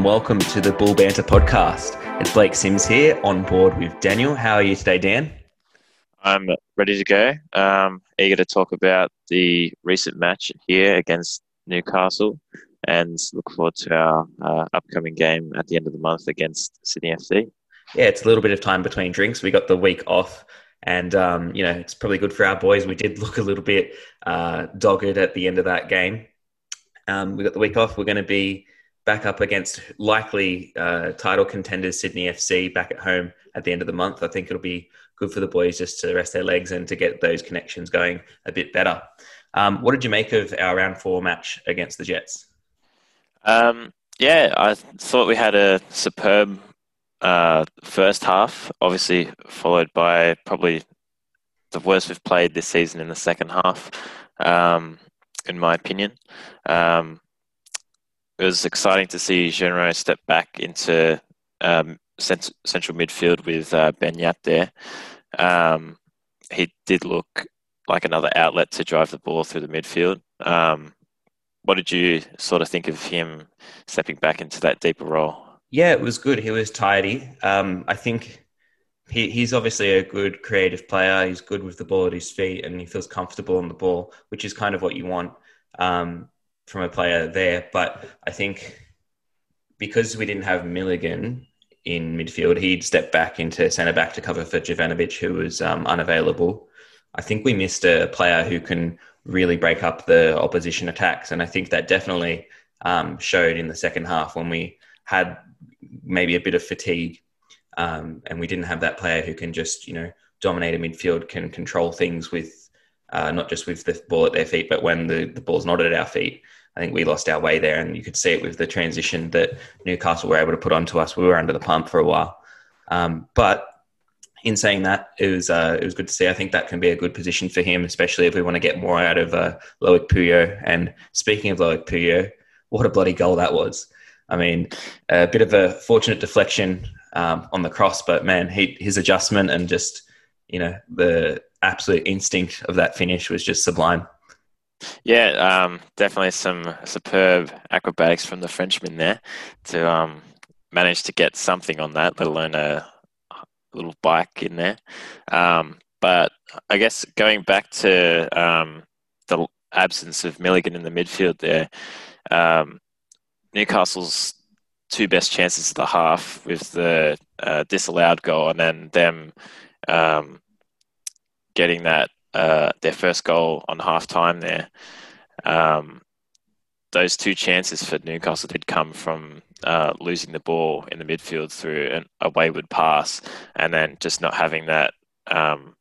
And welcome to the Bull Banter podcast. It's Blake Sims here on board with Daniel. How are you today, Dan? I'm ready to go. Um, eager to talk about the recent match here against Newcastle and look forward to our uh, upcoming game at the end of the month against Sydney FC. Yeah, it's a little bit of time between drinks. We got the week off, and um, you know it's probably good for our boys. We did look a little bit uh, dogged at the end of that game. Um, we got the week off. We're going to be back up against likely uh, title contenders Sydney FC back at home at the end of the month. I think it'll be good for the boys just to rest their legs and to get those connections going a bit better. Um, what did you make of our round four match against the Jets? Um, yeah, I thought we had a superb uh, first half, obviously followed by probably the worst we've played this season in the second half, um, in my opinion. Um, it was exciting to see Genreau step back into um, cent- central midfield with uh, Beñat there. Um, he did look like another outlet to drive the ball through the midfield. Um, what did you sort of think of him stepping back into that deeper role? Yeah, it was good. He was tidy. Um, I think he, he's obviously a good creative player. He's good with the ball at his feet and he feels comfortable on the ball, which is kind of what you want um, from a player there. But I think because we didn't have Milligan in midfield, he'd step back into centre back to cover for Jovanovic, who was um, unavailable. I think we missed a player who can really break up the opposition attacks. And I think that definitely um, showed in the second half when we had maybe a bit of fatigue um, and we didn't have that player who can just, you know, dominate a midfield, can control things with uh, not just with the ball at their feet, but when the, the ball's not at our feet. I think we lost our way there, and you could see it with the transition that Newcastle were able to put onto us. We were under the pump for a while, um, but in saying that, it was uh, it was good to see. I think that can be a good position for him, especially if we want to get more out of uh, Loic Puyo. And speaking of Loic Puyo, what a bloody goal that was! I mean, a bit of a fortunate deflection um, on the cross, but man, he, his adjustment and just you know the absolute instinct of that finish was just sublime. Yeah, um, definitely some superb acrobatics from the Frenchman there to um, manage to get something on that, let alone a little bike in there. Um, but I guess going back to um, the absence of Milligan in the midfield there, um, Newcastle's two best chances of the half with the uh, disallowed goal and then them um, getting that uh, their first goal on half time there. Um, those two chances for Newcastle did come from uh, losing the ball in the midfield through an, a wayward pass, and then just not having that um,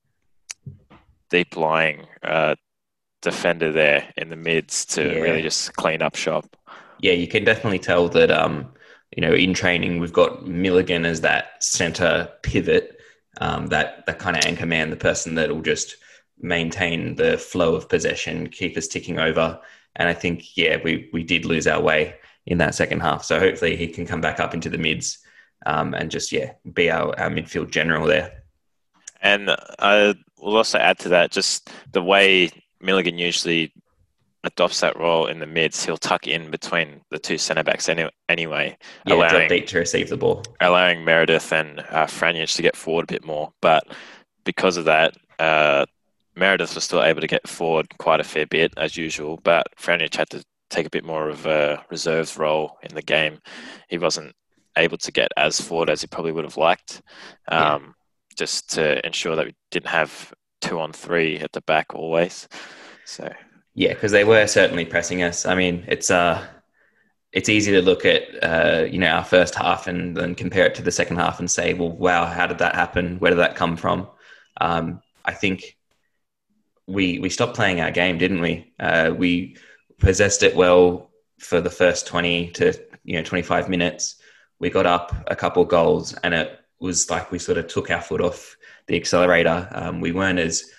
deep lying uh, defender there in the mids to yeah. really just clean up shop. Yeah, you can definitely tell that. Um, you know, in training, we've got Milligan as that center pivot, um, that that kind of anchor man, the person that will just maintain the flow of possession, keep us ticking over. And I think, yeah, we we did lose our way in that second half. So hopefully he can come back up into the mids um, and just yeah be our, our midfield general there. And I will also add to that just the way Milligan usually adopts that role in the mids. He'll tuck in between the two centre backs any, anyway, yeah, allowing deep to receive the ball, allowing Meredith and uh, Franjic to get forward a bit more. But because of that, uh, Meredith was still able to get forward quite a fair bit as usual, but Franjic had to take a bit more of a reserves role in the game. He wasn't able to get as forward as he probably would have liked, um, yeah. just to ensure that we didn't have two on three at the back always. So yeah, because they were certainly pressing us. I mean, it's uh it's easy to look at uh, you know our first half and then compare it to the second half and say, well, wow, how did that happen? Where did that come from? Um, I think we we stopped playing our game, didn't we? Uh, we possessed it well for the first 20 to you know 25 minutes. We got up a couple goals and it was like we sort of took our foot off the accelerator. Um, we weren't as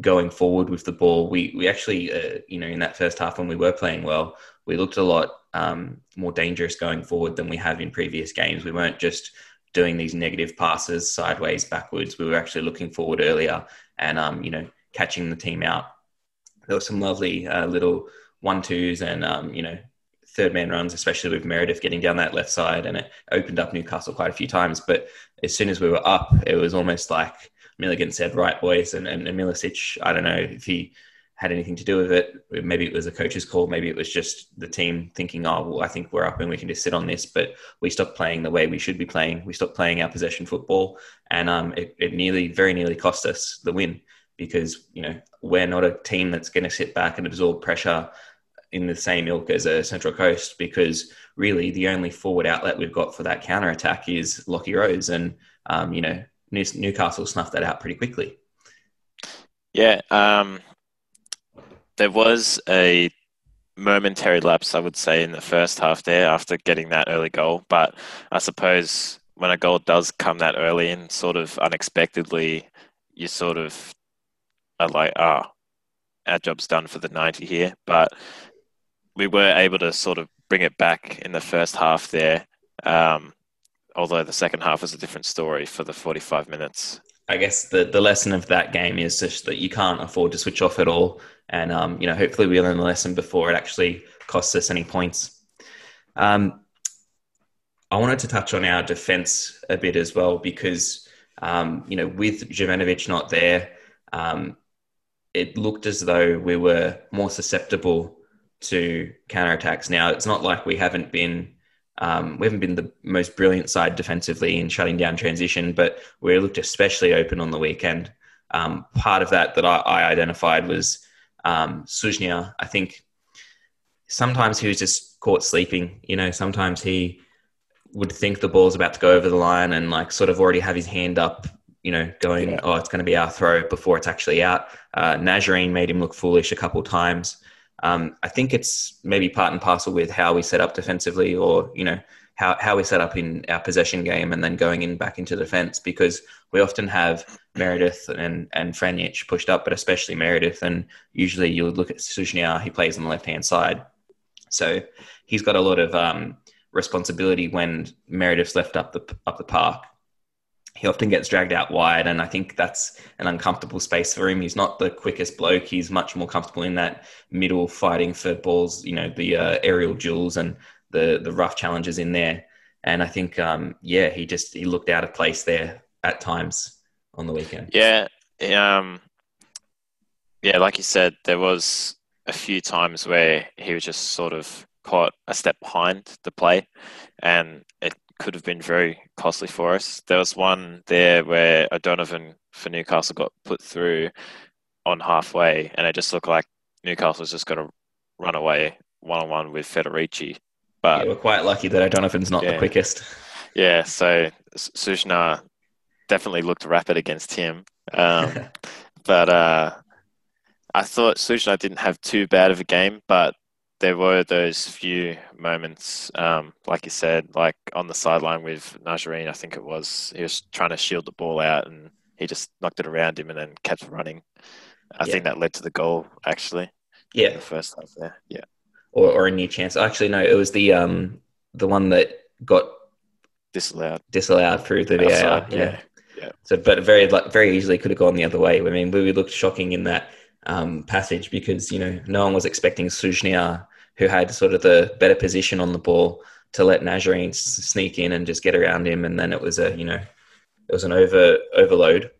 going forward with the ball. We we actually uh, you know in that first half when we were playing well we looked a lot um, more dangerous going forward than we have in previous games. We weren't just doing these negative passes sideways backwards. We were actually looking forward earlier and um, you know catching the team out there were some lovely uh, little one twos and um, you know third man runs, especially with Meredith getting down that left side, and it opened up Newcastle quite a few times. But as soon as we were up, it was almost like Milligan said, "Right, boys," and and, and Milicic. I don't know if he had anything to do with it. Maybe it was a coach's call. Maybe it was just the team thinking, "Oh, well, I think we're up and we can just sit on this." But we stopped playing the way we should be playing. We stopped playing our possession football, and um, it, it nearly, very nearly, cost us the win because you know we're not a team that's going to sit back and absorb pressure in the same ilk as a Central Coast because really the only forward outlet we've got for that counter attack is Lockie Rose, and um, you know Newcastle snuffed that out pretty quickly. Yeah, um, there was a momentary lapse, I would say, in the first half there after getting that early goal. But I suppose when a goal does come that early and sort of unexpectedly, you sort of are like, oh, our job's done for the 90 here. But we were able to sort of bring it back in the first half there. Um, although the second half was a different story for the 45 minutes. I guess the, the lesson of that game is just that you can't afford to switch off at all. And, um, you know, hopefully we learn the lesson before it actually costs us any points. Um, I wanted to touch on our defense a bit as well because, um, you know, with Jovanovic not there, um, it looked as though we were more susceptible to counterattacks. Now, it's not like we haven't been um, we haven't been the most brilliant side defensively in shutting down transition, but we looked especially open on the weekend. Um, part of that that I, I identified was um. I think sometimes he was just caught sleeping. You know, sometimes he would think the ball's about to go over the line and like sort of already have his hand up, you know, going, yeah. oh, it's going to be our throw before it's actually out. Uh, Najjarine made him look foolish a couple times. Um, I think it's maybe part and parcel with how we set up defensively, or you know how how we set up in our possession game, and then going in back into defense because we often have Meredith and and Franjic pushed up, but especially Meredith, and usually you look at Susnja, he plays on the left hand side, so he's got a lot of um, responsibility when Meredith's left up the up the park he often gets dragged out wide, and I think that's an uncomfortable space for him. He's not the quickest bloke. He's much more comfortable in that middle, fighting for balls. You know, the uh, aerial duels and the the rough challenges in there. And I think, um, yeah, he just he looked out of place there at times on the weekend. Yeah, um, yeah, like you said, there was a few times where he was just sort of caught a step behind the play, and it could have been very costly for us. There was one there where O'Donovan for Newcastle got put through on halfway, and it just looked like Newcastle was just going to run away one on one with Federici. But yeah, we're quite lucky that O'Donovan's not yeah. the quickest. Yeah, so Susnja definitely looked rapid against him. Um, but uh, I thought Susnja didn't have too bad of a game, but there were those few moments, um, like you said, like on the sideline with Najjarine, I think it was. He was trying to shield the ball out and he just knocked it around him and then kept running. I yeah. think that led to the goal, actually. Yeah. The first half there. Yeah. Or, or a new chance. Actually, no, it was the um the one that got disallowed disallowed through the VAR. Yeah. yeah. Yeah. So, but very, very easily could have gone the other way. I mean, we looked shocking in that um, passage because you know no one was expecting Susnja who had sort of the better position on the ball to let Najjarine sneak in and just get around him. And then it was a, you know, it was an over overload.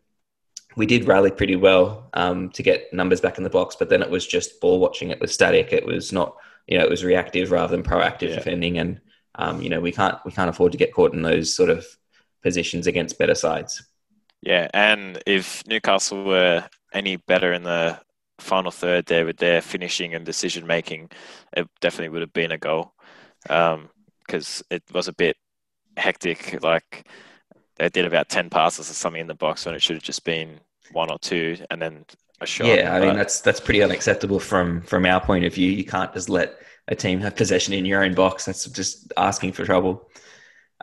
We did rally pretty well um, to get numbers back in the box, but then it was just ball watching. It was static. It was not, you know, it was reactive rather than proactive yeah. defending. And um, you know, we can't we can't afford to get caught in those sort of positions against better sides. Yeah, and if Newcastle were any better in the final third there with their finishing and decision making, it definitely would have been a goal because um, it was a bit hectic. Like they did about 10 passes or something in the box when it should have just been one or two and then a shot. Yeah, I mean, that's, that's pretty unacceptable from, from our point of view. You can't just let a team have possession in your own box. That's just asking for trouble.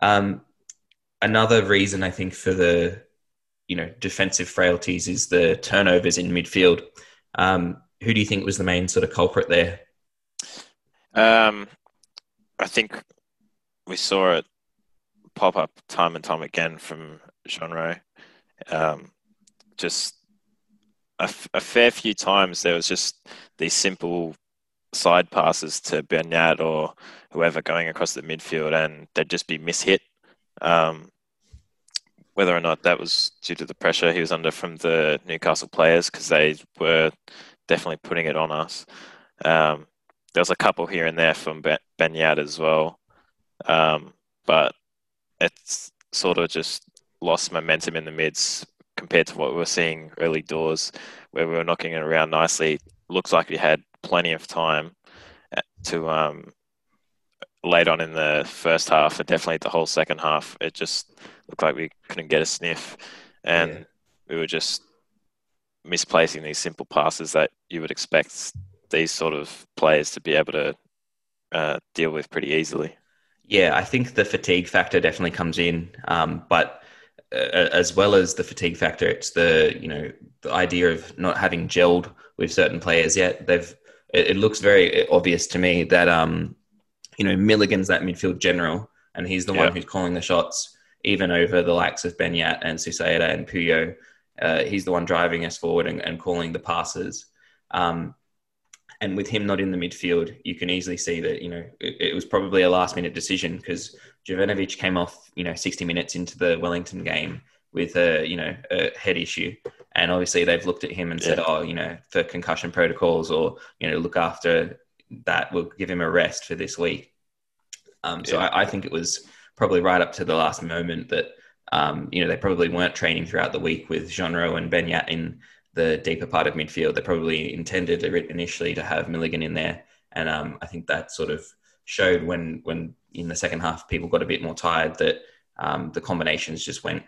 Um, another reason I think for the you know defensive frailties is the turnovers in midfield. Um, who do you think was the main sort of culprit there? Um, I think we saw it pop up time and time again from Jean Um, just a, a fair few times there was just these simple side passes to Beñat or whoever going across the midfield, and they'd just be mishit. Um, whether or not that was due to the pressure he was under from the Newcastle players, because they were definitely putting it on us. Um, there was a couple here and there from Beñat as well, um, but it's sort of just lost momentum in the mids compared to what we were seeing early doors, where we were knocking it around nicely. Looks like we had plenty of time uh, to um, late on in the first half, and definitely the whole second half. It just looked like we couldn't get a sniff, and yeah. we were just misplacing these simple passes that you would expect these sort of players to be able to uh, deal with pretty easily. Yeah, I think the fatigue factor definitely comes in, um, but uh, as well as the fatigue factor, it's the you know the idea of not having gelled with certain players yet. They've it, it looks very obvious to me that um, you know Milligan's that midfield general, and he's the one who's calling the shots, even over the likes of Beñat and Susaeta and Puyo. Uh, he's the one driving us forward and, and calling the passes. Um, and with him not in the midfield, you can easily see that you know it, it was probably a last minute decision because Jovanovic came off you know 60 minutes into the Wellington game with a you know a head issue, and obviously they've looked at him and yeah. said, oh, you know, for concussion protocols or you know look after that, we'll give him a rest for this week. Um, so yeah. I, I, think it was probably right up to the last moment that um, you know they probably weren't training throughout the week with Genreau and Beñat in the deeper part of midfield. They probably intended initially to have Milligan in there, and um, I think that sort of showed when when in the second half people got a bit more tired that um, the combinations just went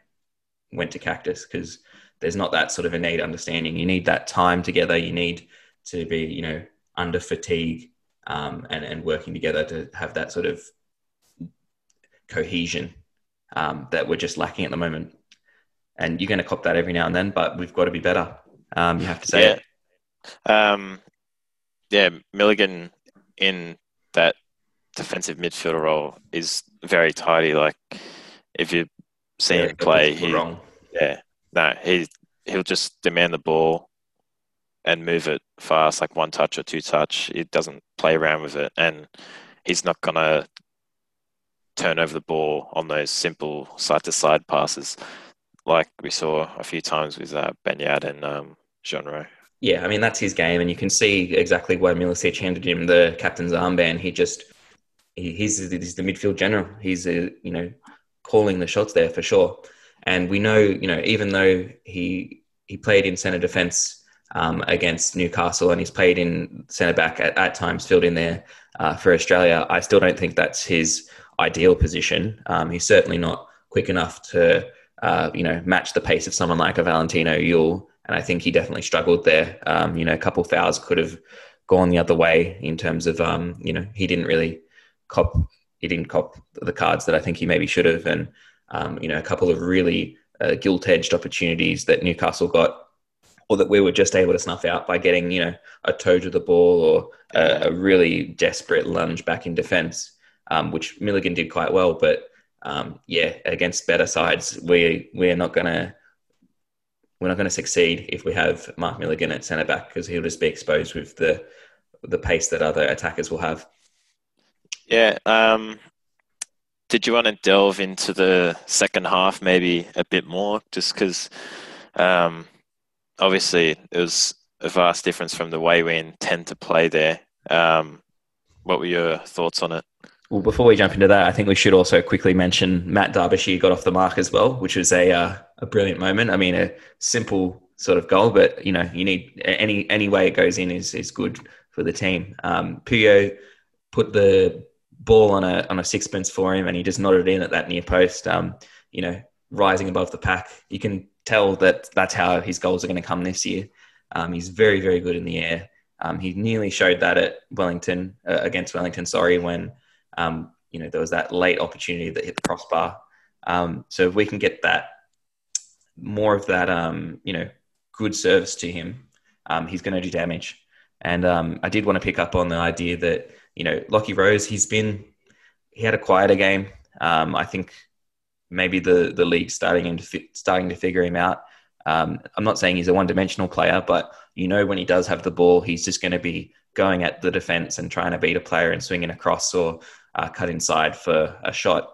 went to cactus because there's not that sort of innate understanding. You need that time together. You need to be you know under fatigue um, and and working together to have that sort of cohesion um, that we're just lacking at the moment. And you're going to cop that every now and then, but we've got to be better. Um, you have to say yeah. it. Um, yeah, Milligan in that defensive midfielder role is very tidy. Like if you see yeah, him play, he, wrong. yeah, no, he he'll just demand the ball and move it fast, like one touch or two touch. He doesn't play around with it, and he's not gonna turn over the ball on those simple side to side passes, like we saw a few times with uh, and um, Genreau. Yeah, I mean that's his game, and you can see exactly why Milicic handed him the captain's armband. He just he, he's the midfield general. He's a, you know calling the shots there for sure. And we know you know even though he he played in centre defence um, against Newcastle and he's played in centre back at, at, times, filled in there uh, for Australia. I still don't think that's his ideal position. Um, he's certainly not quick enough to uh, you know match the pace of someone like a Valentino Yuel and I think he definitely struggled there. Um, you know, a couple of fouls could have gone the other way in terms of, um, you know, he didn't really cop, he didn't cop the cards that I think he maybe should have, and um, you know, a couple of really uh, gilt-edged opportunities that Newcastle got, or that we were just able to snuff out by getting, you know, a toe to the ball or a, a really desperate lunge back in defence, um, which Milligan did quite well, but. Um, yeah, against better sides, we we're not to we're not to succeed if we have Mark Milligan at centre back because he'll just be exposed with the the pace that other attackers will have. Yeah. Um, did you want to delve into the second half maybe a bit more, just because um, obviously it was a vast difference from the way we intend to play there. Um, what were your thoughts on it? Well, before we jump into that, I think we should also quickly mention Matt Derbyshire got off the mark as well, which was a uh, a brilliant moment. I mean, a simple sort of goal, but you know, you need any any way it goes in is is good for the team. Um, Puyo put the ball on a on a sixpence for him, and he just nodded in at that near post. Um, you know, rising above the pack. You can tell that that's how his goals are going to come this year. Um, he's very very good in the air. Um, he nearly showed that at Wellington uh, against Wellington. Sorry, when um, you know, there was that late opportunity that hit the crossbar. Um, so if we can get that more of that, um, you know, good service to him, um, he's going to do damage. And um, I did want to pick up on the idea that you know, Lockie Rose, he's been he had a quieter game. Um, I think maybe the the league starting to starting to figure him out. Um, I'm not saying he's a one dimensional player, but you know when he does have the ball, he's just going to be going at the defense and trying to beat a player and swinging across or uh, cut inside for a shot.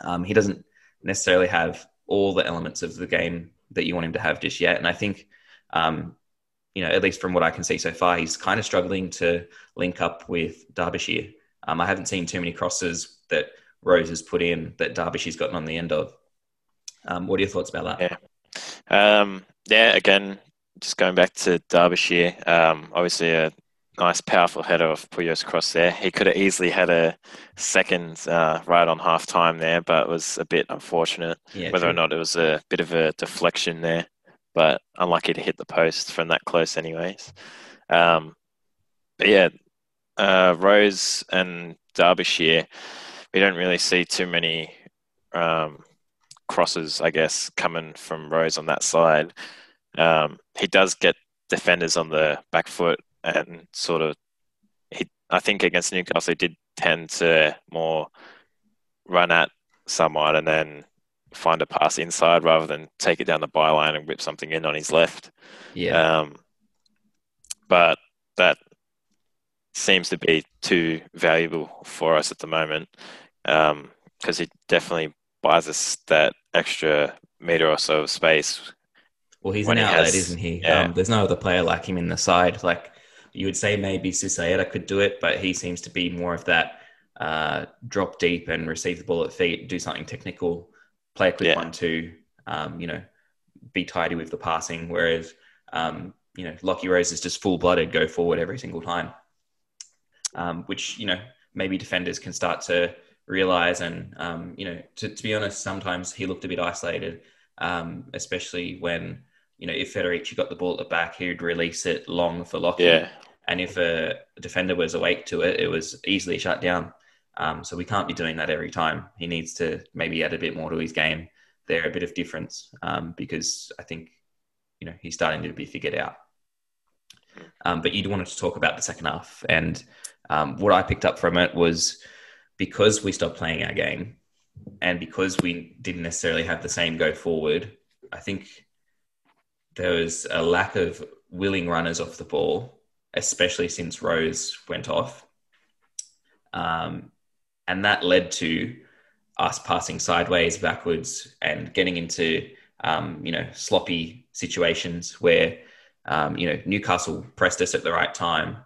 Um, he doesn't necessarily have all the elements of the game that you want him to have just yet. And I think, um, you know, at least from what I can see so far, he's kind of struggling to link up with Derbyshire. Um, I haven't seen too many crosses that Rose has put in that Derbyshire's gotten on the end of. Um, what are your thoughts about that? Yeah, um, yeah. Again, just going back to Derbyshire, um, obviously a nice, powerful header of Puyos cross there. He could have easily had a second uh, right on half time there, but it was a bit unfortunate. Yeah, whether true. or not it was a bit of a deflection there, but unlucky to hit the post from that close, anyways. Um, but yeah, uh, Rose and Derbyshire, we don't really see too many um, crosses, I guess, coming from Rose on that side. Um, he does get defenders on the back foot and sort of he I think against Newcastle he did tend to more run at someone and then find a pass inside rather than take it down the byline and whip something in on his left. Yeah. Um, but that seems to be too valuable for us at the moment because um, he definitely buys us that extra meter or so of space. Well, he's an outlet, has, isn't he? Yeah. Um, there's no other player like him in the side. Like you would say maybe Susaeta could do it, but he seems to be more of that uh, drop deep and receive the ball at feet, do something technical, play a quick yeah. one two, um, you know, be tidy with the passing. Whereas, um, you know, Lockie Rose is just full blooded, go forward every single time, um, which, you know, maybe defenders can start to realize. And, um, you know, to, to, be honest, sometimes he looked a bit isolated, um, especially when you know, if Federici got the ball at the back, he would release it long for Lockie. Yeah. And if a defender was awake to it, it was easily shut down. Um, so we can't be doing that every time. He needs to maybe add a bit more to his game there, a bit of difference, um, because I think, you know, he's starting to be figured out. Um, but you wanted to talk about the second half. And um, what I picked up from it was because we stopped playing our game and because we didn't necessarily have the same go forward, I think there was a lack of willing runners off the ball, especially since Rose went off. Um, and that led to us passing sideways, backwards, and getting into um, you know sloppy situations where um, you know Newcastle pressed us at the right time,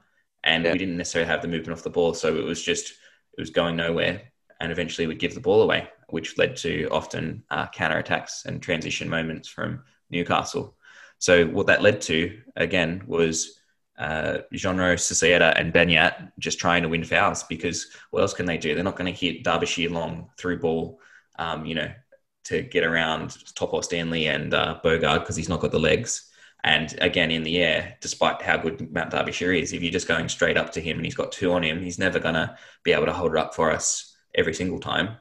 and yeah. we didn't necessarily have the movement off the ball, so it was just it was going nowhere, and eventually we'd give the ball away, which led to often uh, counter attacks and transition moments from Newcastle. So what that led to again was uh, Genreau, Susaeta, and Beñat just trying to win fouls because what else can they do? They're not going to hit Derbyshire long through ball, um, you know, to get around Topor Stanley and uh, Boogaard because he's not got the legs. And again, in the air, despite how good Matt Derbyshire is, if you're just going straight up to him and he's got two on him, he's never going to be able to hold it up for us every single time.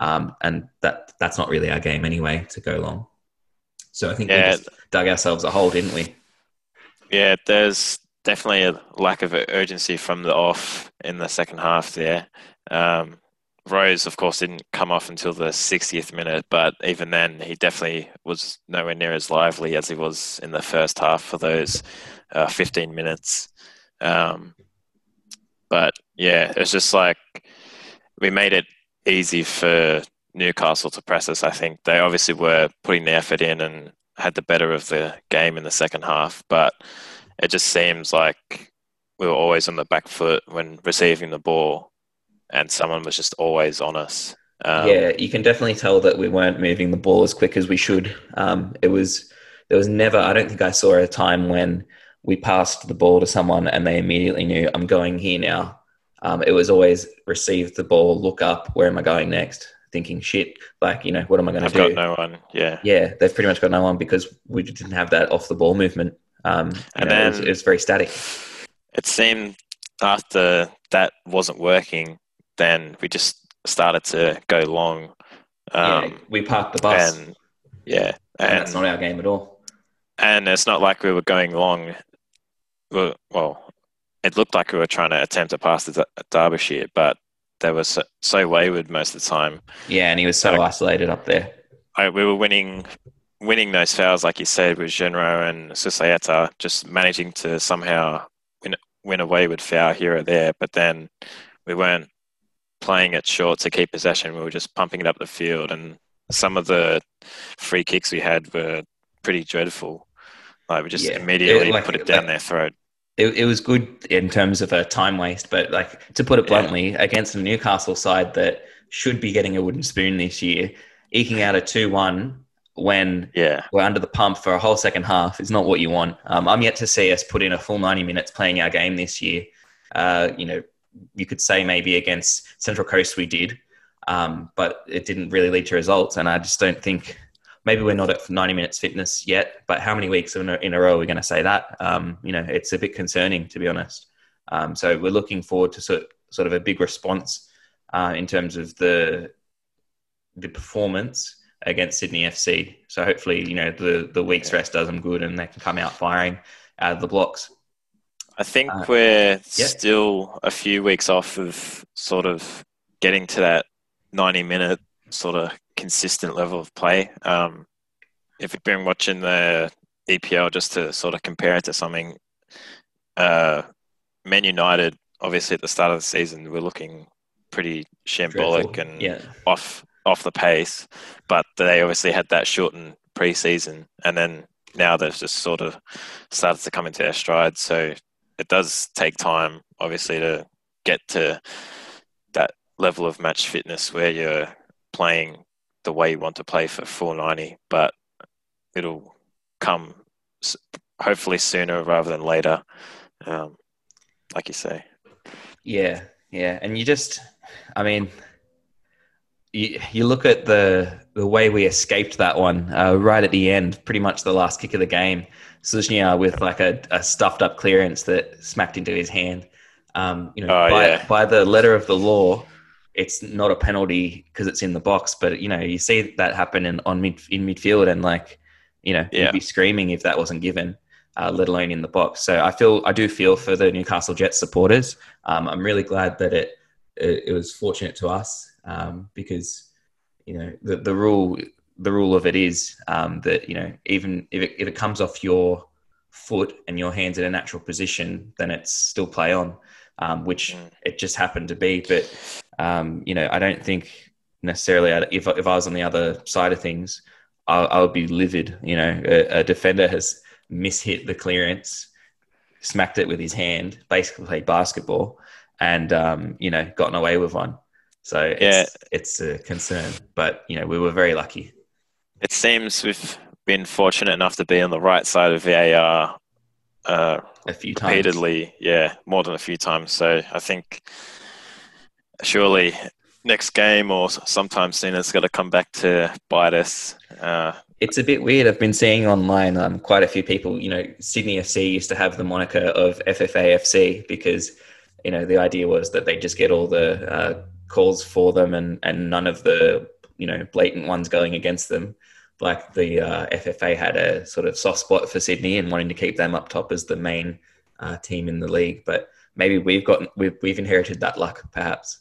Um, and that that's not really our game anyway to go long. So I think yeah. we just dug ourselves a hole, didn't we? Yeah, there's definitely a lack of urgency from the off in the second half there. Um, Rose, of course, didn't come off until the 60th minute, but even then, he definitely was nowhere near as lively as he was in the first half for those uh, 15 minutes. Um, but yeah, it's just like we made it easy for Newcastle to press us. I think they obviously were putting the effort in and had the better of the game in the second half, but it just seems like we were always on the back foot when receiving the ball, and someone was just always on us. Um, yeah, you can definitely tell that we weren't moving the ball as quick as we should. Um, it was there was never. I don't think I saw a time when we passed the ball to someone and they immediately knew I'm going here now. Um, it was always receive the ball, look up, where am I going next? thinking, shit, like, you know, what am I going to do? I've got no one. Yeah. Yeah. They've pretty much got no one because we didn't have that off the ball movement. Um, and know, then it was, very static. It seemed after that wasn't working, then we just started to go long. Um, yeah, we parked the bus. And, yeah. And, and, that's not our game at all. And it's not like we were going long. Well, well, it looked like we were trying to attempt to pass the Derbyshire, but they were so, so, wayward most of the time. Yeah, and he was so like, isolated up there. I, we were winning winning those fouls, like you said, with Genreau and Susaeta, just managing to somehow win, win away with foul here or there, but then we weren't playing it short to keep possession. We were just pumping it up the field, and some of the free kicks we had were pretty dreadful. Like we just yeah. immediately it, like, put it down like, their throat. It, it was good in terms of a time waste, but like to put it bluntly, yeah. against a Newcastle side that should be getting a wooden spoon this year, eking out a two-one when yeah. we're under the pump for a whole second half is not what you want. Um, I'm yet to see us put in a full 90 minutes playing our game this year. Uh, you know, you could say maybe against Central Coast we did, um, but it didn't really lead to results. And I just don't think maybe we're not at 90 minutes fitness yet. But how many weeks in a, in a row are we going to say that? Um, you know, it's a bit concerning to be honest. Um, so we're looking forward to sort sort of a big response uh, in terms of the the performance against Sydney FC. So hopefully, you know, the the week's rest does them good and they can come out firing out of the blocks. I think uh, we're yeah. still a few weeks off of sort of getting to that 90 minute sort of consistent level of play. Um, if you've been watching the EPL just to sort of compare it to something, uh, Man United, obviously at the start of the season, we're looking pretty shambolic Dreadful. and yeah. off off the pace, but they obviously had that shortened preseason, and then now they've just sort of started to come into their stride. So it does take time, obviously, to get to that level of match fitness where you're playing the way you want to play for 490, but it'll come hopefully sooner rather than later, um, like you say. Yeah, yeah, and you just, I mean, you, you look at the the way we escaped that one uh, right at the end, pretty much the last kick of the game. Susnja with like a, a, stuffed up clearance that smacked into his hand. Um, you know, oh, by, yeah. by the letter of the law, it's not a penalty because it's in the box. But you know, you see that happen in on mid in midfield, and like you know, yeah. you'd be screaming if that wasn't given, uh, let alone in the box. So I feel I do feel for the Newcastle Jets supporters. Um, I'm really glad that it, it, it was fortunate to us um, because you know the the rule the rule of it is um, that you know even if it, if it comes off your foot and your hands in a natural position, then it's still play on, um, which mm. it just happened to be. But um, you know, I don't think necessarily if if I was on the other side of things, I, I would be livid. You know, a, a, defender has mishit the clearance, smacked it with his hand, basically played basketball, and um, you know, gotten away with one. So it's, yeah, it's a concern, but you know, we were very lucky it seems we've been fortunate enough to be on the right side of VAR uh, a few times. repeatedly. Times. Yeah, more than a few times. So I think surely next game or sometime soon it's got to come back to bite us. Uh, it's a bit weird. I've been seeing online um, quite a few people. You know, Sydney FC used to have the moniker of FFAFC because you know the idea was that they just get all the uh, calls for them and and none of the you know blatant ones going against them. Like the uh, FFA had a sort of soft spot for Sydney and wanting to keep them up top as the main uh, team in the league. But maybe we've got we've, we've inherited that luck, perhaps.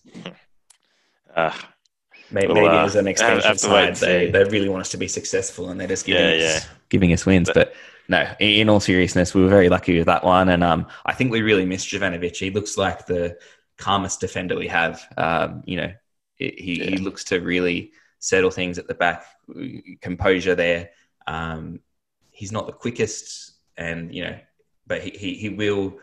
Uh, maybe, well, maybe as an extension side, they, they really want us to be successful and they're just giving, yeah, us, yeah. giving us wins. But, but no, in all seriousness, we were very lucky with that one. And um, I think we really missed Jovanovic. He looks like the calmest defender we have. Um, you know, he, yeah. he looks to really settle things at the back, composure there. Um, he's not the quickest, and you know, but he, he, he will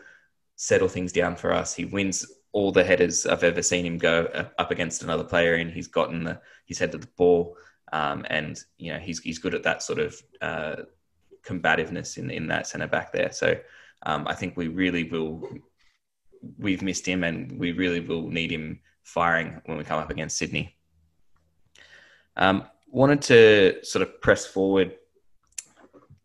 settle things down for us. He wins all the headers I've ever seen him go up against another player, and he's gotten the he's headed the ball, um, and you know he's he's good at that sort of uh, combativeness in in that centre back there. So um, I think we really will. We've missed him, and we really will need him firing when we come up against Sydney. Um, wanted to sort of press forward,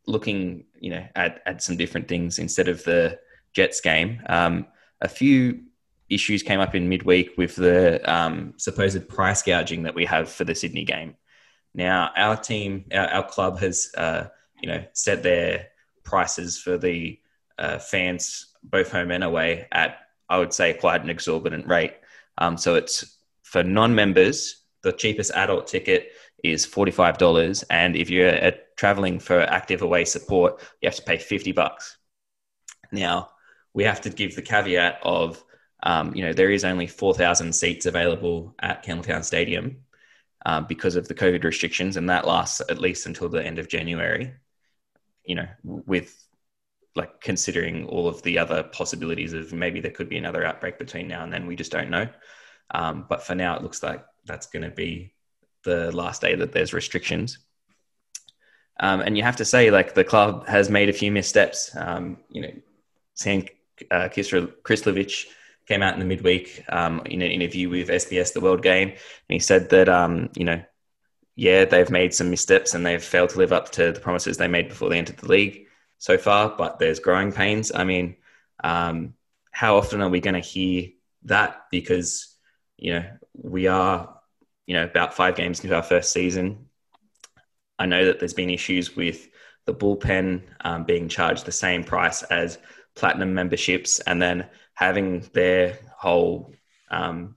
looking, you know, at, at some different things instead of the Jets game. Um, a few issues came up in midweek with the um, supposed price gouging that we have for the Sydney game. Now, our team, our, our club has, uh, you know, set their prices for the uh, fans, both home and away, at I would say quite an exorbitant rate. Um, so it's for non-members the cheapest adult ticket is $45 and if you're traveling for active away support you have to pay 50 bucks now we have to give the caveat of, um, you know, there is only 4,000 seats available at Campbelltown Stadium um, because of the COVID restrictions, and that lasts at least until the end of January. You know, with like considering all of the other possibilities of maybe there could be another outbreak between now and then, we just don't know. Um, but for now, it looks like that's going to be the last day that there's restrictions. Um, and you have to say, like the club has made a few missteps. Um, you know, Sam uh, Krslovic came out in the midweek um, in an interview with SBS The World Game, and he said that um, you know, yeah, they've made some missteps and they've failed to live up to the promises they made before they entered the league so far. But there's growing pains. I mean, um, how often are we going to hear that? Because you know, we are you know about five games into our first season I know that there's been issues with the bullpen um, being charged the same price as platinum memberships, and then having their whole, um,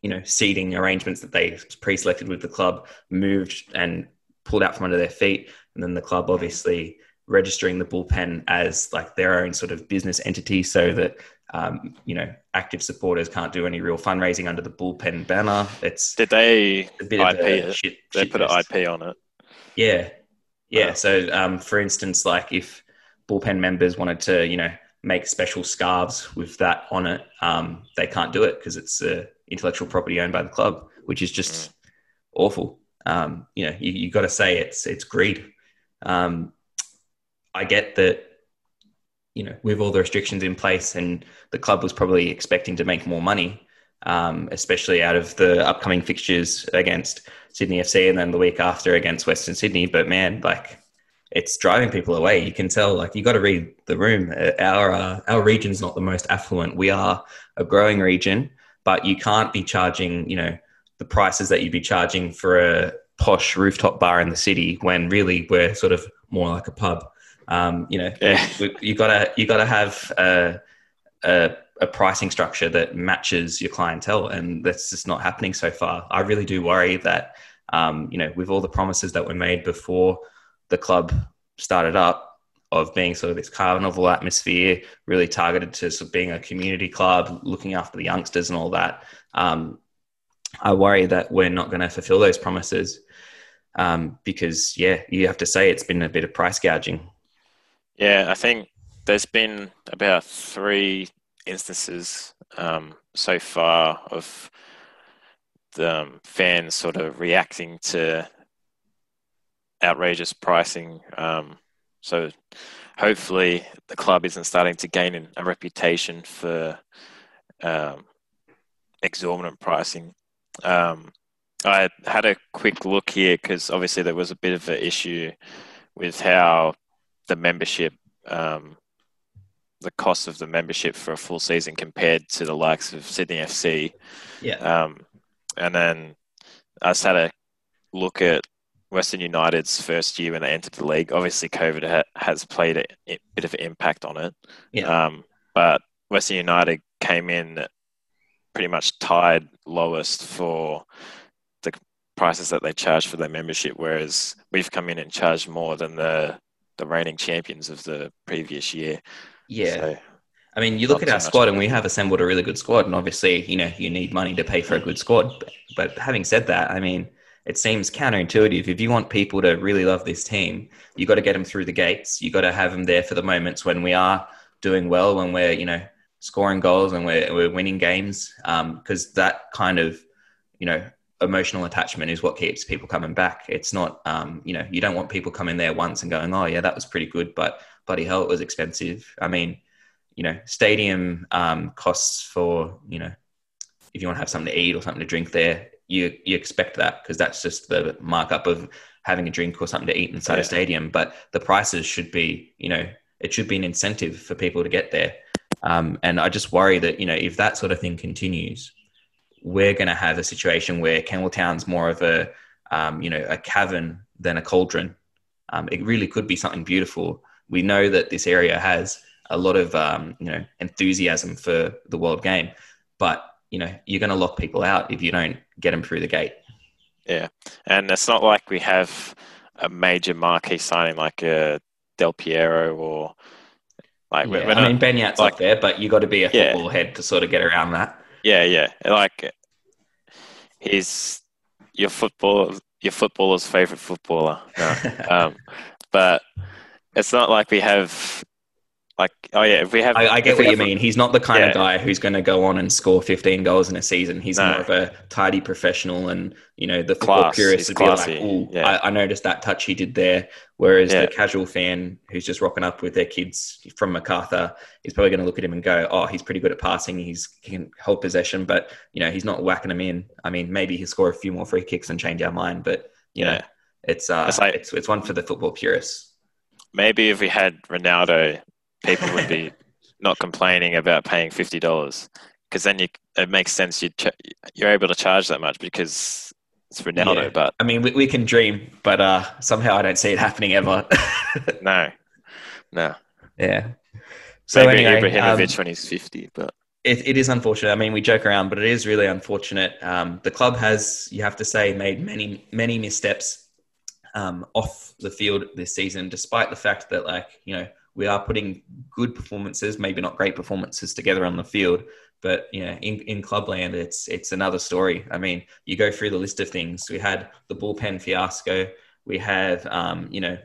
you know, seating arrangements that they pre-selected with the club moved and pulled out from under their feet, and then the club obviously registering the bullpen as like their own sort of business entity, so that um, you know, active supporters can't do any real fundraising under the bullpen banner. It's did they IP it? Shit, they shit put an IP on it. Yeah, yeah. So, um, for instance, like if bullpen members wanted to, you know, make special scarves with that on it, um, they can't do it because it's uh, intellectual property owned by the club, which is just mm. awful. Um, you know, you, you got to say it's it's greed. Um, I get that. You know, with all the restrictions in place, and the club was probably expecting to make more money, um, especially out of the upcoming fixtures against Sydney FC and then the week after against Western Sydney. But man, like it's driving people away. You can tell, like you got to read the room. Our uh, our region's not the most affluent. We are a growing region, but you can't be charging, you know, the prices that you'd be charging for a posh rooftop bar in the city when really we're sort of more like a pub. Um, you know, yeah. you gotta you gotta have a, a a pricing structure that matches your clientele, and that's just not happening so far. I really do worry that, um, you know, with all the promises that were made before the club started up of being sort of this carnival atmosphere, really targeted to sort of being a community club, looking after the youngsters and all that. Um, I worry that we're not going to fulfill those promises um, because, yeah, you have to say it's been a bit of price gouging. Yeah, I think there's been about three instances um, so far of the um, fans sort of reacting to outrageous pricing. Um, so hopefully the club isn't starting to gain a reputation for um, exorbitant pricing. Um, I had a quick look here because obviously there was a bit of an issue with how the membership um, the cost of the membership for a full season compared to the likes of Sydney FC. Yeah. Um, and then I just had a look at Western United's first year when they entered the league. Obviously, COVID ha- has played a, a, bit of an impact on it. Yeah. Um, but Western United came in pretty much tied lowest for the prices that they charge for their membership, whereas we've come in and charged more than the the reigning champions of the previous year. Yeah. So, I mean, you look at our squad, and we have assembled a really good squad. And obviously, you know, you need money to pay for a good squad. But, but having said that, I mean, it seems counterintuitive. If you want people to really love this team, you got to get them through the gates. You got to have them there for the moments when we are doing well, when we're you know scoring goals, and we're we're winning games. Because um, that kind of you know emotional attachment is what keeps people coming back. It's not um, you know you don't want people coming there once and going, oh yeah, that was pretty good, but bloody hell, it was expensive. I mean, you know, stadium um, costs for, you know, if you want to have something to eat or something to drink there, you you expect that because that's just the markup of having a drink or something to eat inside yeah. a stadium. But the prices should be, you know, it should be an incentive for people to get there. Um, and I just worry that you know if that sort of thing continues, we're going to have a situation where Campbelltown's more of a um, you know a cavern than a cauldron. Um, it really could be something beautiful, we know that this area has a lot of um, you know enthusiasm for the world game, but you know you're going to lock people out if you don't get them through the gate. Yeah, and it's not like we have a major marquee signing like a Del Piero or Like, Yeah, we're I not- mean, Beñat's like- up there, but you got to be a Yeah. football head to sort of get around that. Yeah, yeah, like he's your football, your footballer's favorite footballer. No. um, but it's not like we have, like, oh yeah, if we have, I, I get what you mean. He's not the kind of guy who's going to go on and score 15 goals in a season. He's No. more of a tidy professional, and you know the football Class. purists He's would be like, "Oh, Yeah. I, I noticed that touch he did there." Whereas Yeah. the casual fan who's just rocking up with their kids from Macarthur is probably going to look at him and go, "Oh, he's pretty good at passing. He's he can hold possession, but you know he's not whacking them in." I mean, maybe he'll score a few more free kicks and change our mind, but you know, it's uh, It's like- it's it's one for the football purists. maybe if we had Ronaldo, people would be not complaining about paying fifty dollars because then you it makes sense you ch- you're able to charge that much because it's Ronaldo. Yeah. But I mean, we, we can dream, but uh, somehow I don't see it happening ever. no, no. Yeah. So maybe anyway, Ibrahimovic um, when he's fifty, but it, it is unfortunate. I mean, we joke around, but it is really unfortunate. Um, the club has, you have to say, made many many missteps um, off the field this season, despite the fact that, like, you know, we are putting good performances, maybe not great performances, together on the field. But you know, in, in clubland, it's it's another story. I mean, you go through the list of things. We had the bullpen fiasco. We have, um, you know,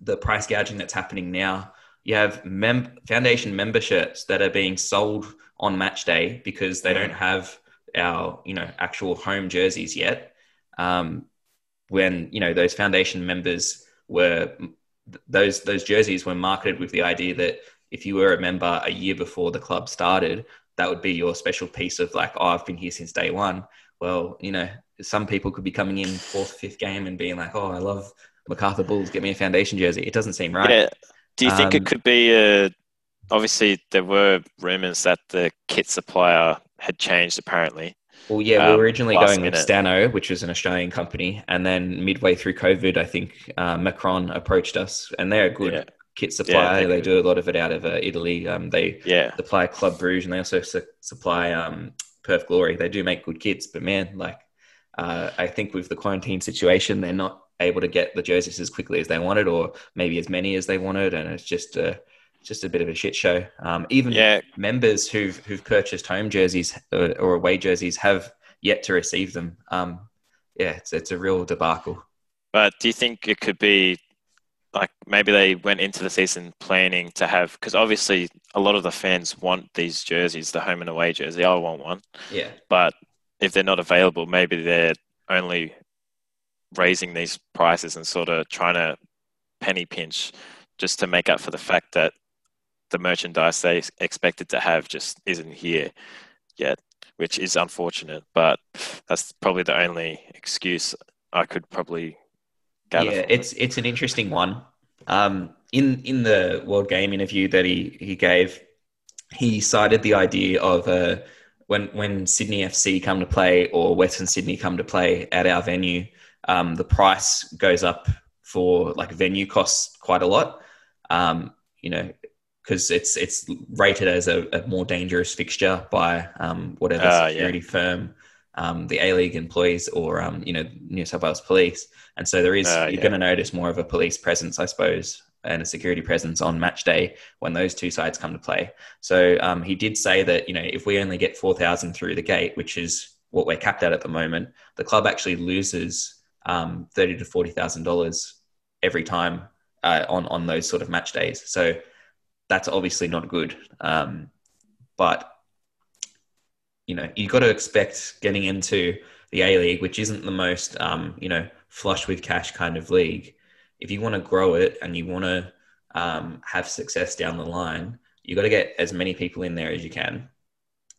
the price gouging that's happening now. You have mem- foundation memberships that are being sold on match day because they don't have our, you know, actual home jerseys yet. Um, when you know those foundation members were those those jerseys were marketed with the idea that if you were a member a year before the club started, that would be your special piece of like, oh, I've been here since day one. Well, you know, some people could be coming in fourth, fifth game and being like, oh, I love Macarthur Bulls, get me a foundation jersey. It doesn't seem right. yeah. Do you think Um, it could be a? Obviously, there were rumors that the kit supplier had changed. Apparently, Well, yeah, we um, were originally going with minute. Stano, which was an Australian company, and then midway through COVID, I think uh, Macron approached us, and they're a good Yeah. kit supplier. they're they do a lot of it out of uh, Italy. Um, they yeah, supply Club Bruges, and they also su- supply um, Perth Glory. They do make good kits, but man, like uh, I think with the quarantine situation, they're not able to get the jerseys as quickly as they wanted, or maybe as many as they wanted, and it's just a just a bit of a shit show. Um, even yeah. members who've who've purchased home jerseys uh, or away jerseys have yet to receive them. Um, yeah, it's it's a real debacle. But do you think it could be like maybe they went into the season planning to have because obviously a lot of the fans want these jerseys, the home and away jersey. I want one, Yeah, but if they're not available, maybe they're only raising these prices and sort of trying to penny pinch just to make up for the fact that the merchandise they expected to have just isn't here yet, which is unfortunate. But that's probably the only excuse I could probably gather. yeah, it's it's an interesting one. Um, in in the World Game interview that he he gave, he cited the idea of uh, when when Sydney FC come to play or Western Sydney come to play at our venue, um, the price goes up for like venue costs quite a lot. Um, you know, because it's it's rated as a, a more dangerous fixture by um, whatever yeah. security firm, um, the A League employees, or um, you know New South Wales Police. And so there is Ah, you're yeah. going to notice more of a police presence, I suppose, and a security presence on match day when those two sides come to play. So um, he did say that you know if we only get four thousand through the gate, which is what we're capped at at the moment, the club actually loses um, thirty to forty thousand dollars every time uh, on on those sort of match days. So that's obviously not good. Um, but you know, you got to expect getting into the A League, which isn't the most um, you know flush with cash kind of league. If you want to grow it and you want to um, have success down the line, you've got to get as many people in there as you can.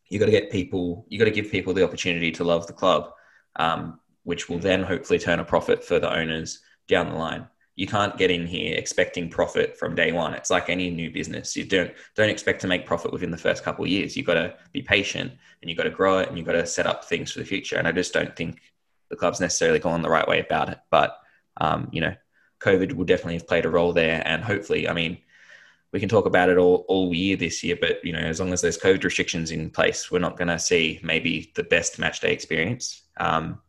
You got to get people. You got to give people the opportunity to love the club, um, which will then hopefully turn a profit for the owners down the line you can't get in here expecting profit from day one. It's like any new business. You don't don't expect to make profit within the first couple of years. You've got to be patient and you've got to grow it and you've got to set up things for the future. And I just don't think the club's necessarily gone the right way about it. But um, you know, COVID will definitely have played a role there. And hopefully, I mean, we can talk about it all, all year this year, but you know, as long as there's COVID restrictions in place, we're not going to see maybe the best match day experience. Um,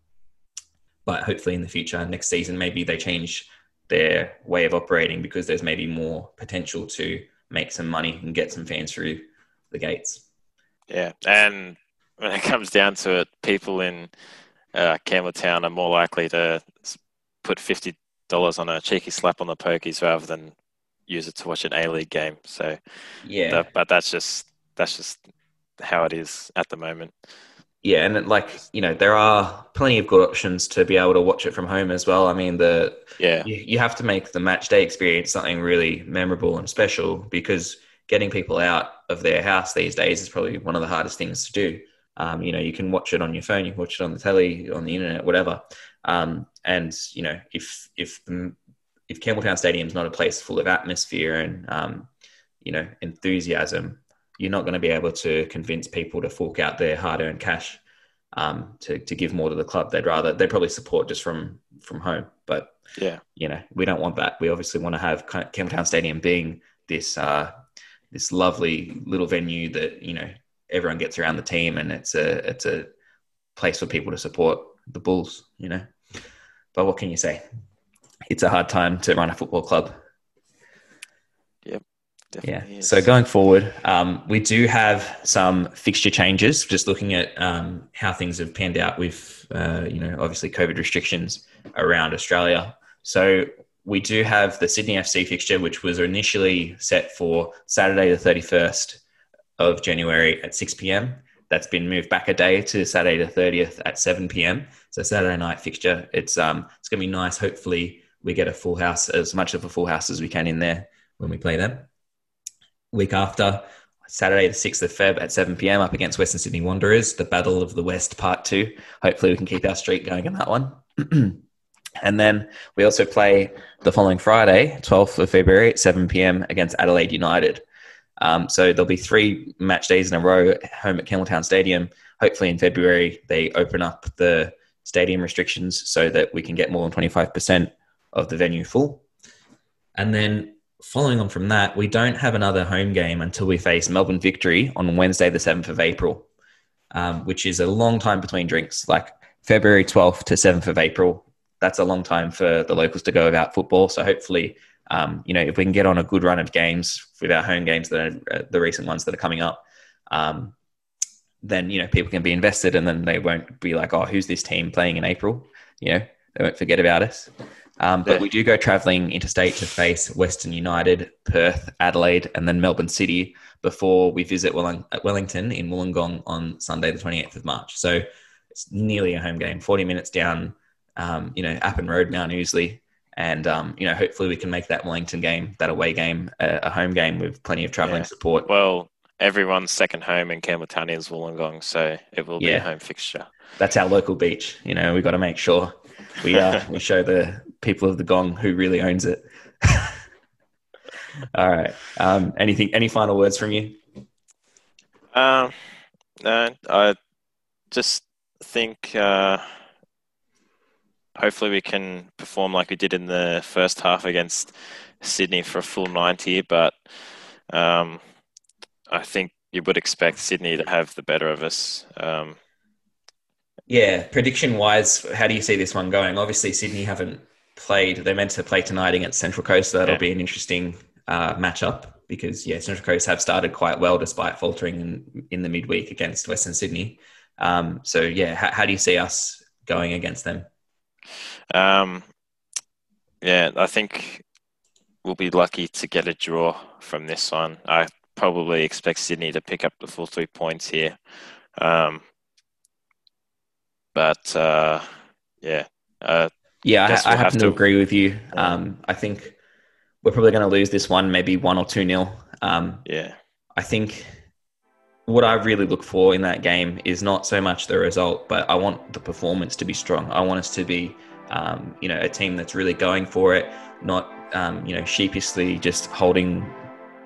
but hopefully in the future, next season, maybe they change their way of operating because there's maybe more potential to make some money and get some fans through the gates. Yeah, and when it comes down to it, people in uh, Campbelltown are more likely to put fifty dollars on a cheeky slap on the pokies rather than use it to watch an A League game. So Yeah, that, but that's just that's just how it is at the moment. Yeah, and like you know, there are plenty of good options to be able to watch it from home as well. I mean, the Yeah, you, you have to make the match day experience something really memorable and special because getting people out of their house these days is probably one of the hardest things to do. Um, you know, you can watch it on your phone, you can watch it on the telly, on the internet, whatever. Um, and you know, if if if Campbelltown Stadium's not a place full of atmosphere and um, you know enthusiasm, you're not going to be able to convince people to fork out their hard-earned cash um, to to give more to the club. They'd rather they probably support just from from home, but yeah, you know, we don't want that. We obviously want to have Campbelltown Stadium being this uh, this lovely little venue that you know everyone gets around the team, and it's a it's a place for people to support the Bulls. You know, but what can you say? It's a hard time to run a football club. Definitely Yeah. is. So going forward, um, we do have some fixture changes. Just looking at um, how things have panned out with, uh, you know, obviously COVID restrictions around Australia. So we do have the Sydney FC fixture, which was initially set for Saturday the thirty first of January at six pm. That's been moved back a day to Saturday the thirtieth at seven pm. So Saturday night fixture. It's um it's gonna be nice. Hopefully we get a full house, as much of a full house as we can in there when we play them week after, Saturday the 6th of Feb at 7 p.m. up against Western Sydney Wanderers, the Battle of the West Part 2. Hopefully we can keep our streak going in that one. and then we also play the following Friday, 12th of February at 7 p.m. against Adelaide United. Um, so there'll be three match days in a row home at Campbelltown Stadium. Hopefully in February they open up the stadium restrictions so that we can get more than 25% of the venue full. And then following on from that, we don't have another home game until we face Melbourne Victory on Wednesday, the 7th of April, um, which is a long time between drinks, like February 12th to 7th of April. That's a long time for the locals to go without football. So hopefully, um, you know, if we can get on a good run of games with our home games, that are, uh, the recent ones that are coming up, um, then you know people can be invested, and then they won't be like, oh, who's this team playing in April? You know, they won't forget about us. Um, but Yeah. we do go travelling interstate to face Western United, Perth, Adelaide, and then Melbourne City before we visit Welling- Wellington in Wollongong on Sunday, the 28th of March. So it's nearly a home game, 40 minutes down, um, you know, Appin Road, Mount Ousley. And, um, you know, hopefully we can make that Wellington game, that away game, a, a home game with plenty of travelling Yeah. support. well, everyone's second home in Campbelltown is Wollongong, so it will be Yeah. a home fixture. That's our local beach. You know, we've got to make sure we, uh, we show the people of the Gong who really owns it. All right. Um, anything, any final words from you? Um, no, I just think uh, hopefully we can perform like we did in the first half against Sydney for a full 90, but um, I think you would expect Sydney to have the better of us. Um, Yeah, prediction wise, how do you see this one going? Obviously, Sydney haven't played. They're meant to play tonight against Central Coast, so that'll Yeah. be an interesting uh, matchup because yeah, Central Coast have started quite well despite faltering in, in the midweek against Western Sydney. Um, so yeah, how, how do you see us going against them? um, yeah, I think we'll be lucky to get a draw from this one. I probably expect Sydney to pick up the full three points here. Um, but uh, yeah, uh, Yeah, I, I have to to- agree with you. Um, I think we're probably going to lose this one, maybe one or two nil. Um, yeah, I think what I really look for in that game is not so much the result, but I want the performance to be strong. I want us to be, um, you know, a team that's really going for it, not, um, you know, sheepishly just holding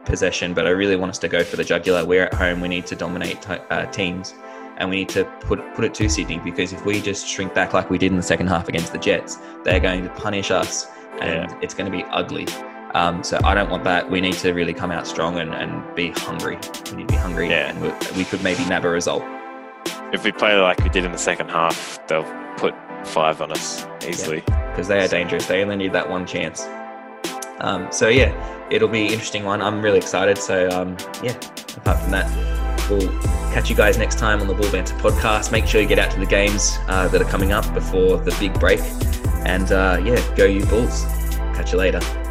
possession. But I really want us to go for the jugular. We're at home. We need to dominate t- uh, teams, and we need to put put it to Sydney because if we just shrink back like we did in the second half against the Jets, they're going to punish us, and it's going to be ugly. Um, so I don't want that. We need to really come out strong and, and be hungry. We need to be hungry, Yeah. and we, we could maybe nab a result. if we play like we did in the second half, they'll put five on us easily. because they are dangerous. They only need that one chance. Um, so yeah, it'll be an interesting one. I'm really excited. So um, yeah, apart from that, we'll catch you guys next time on the Bull Banter podcast. Make sure you get out to the games uh, that are coming up before the big break. And uh, yeah, go you Bulls. Catch you later.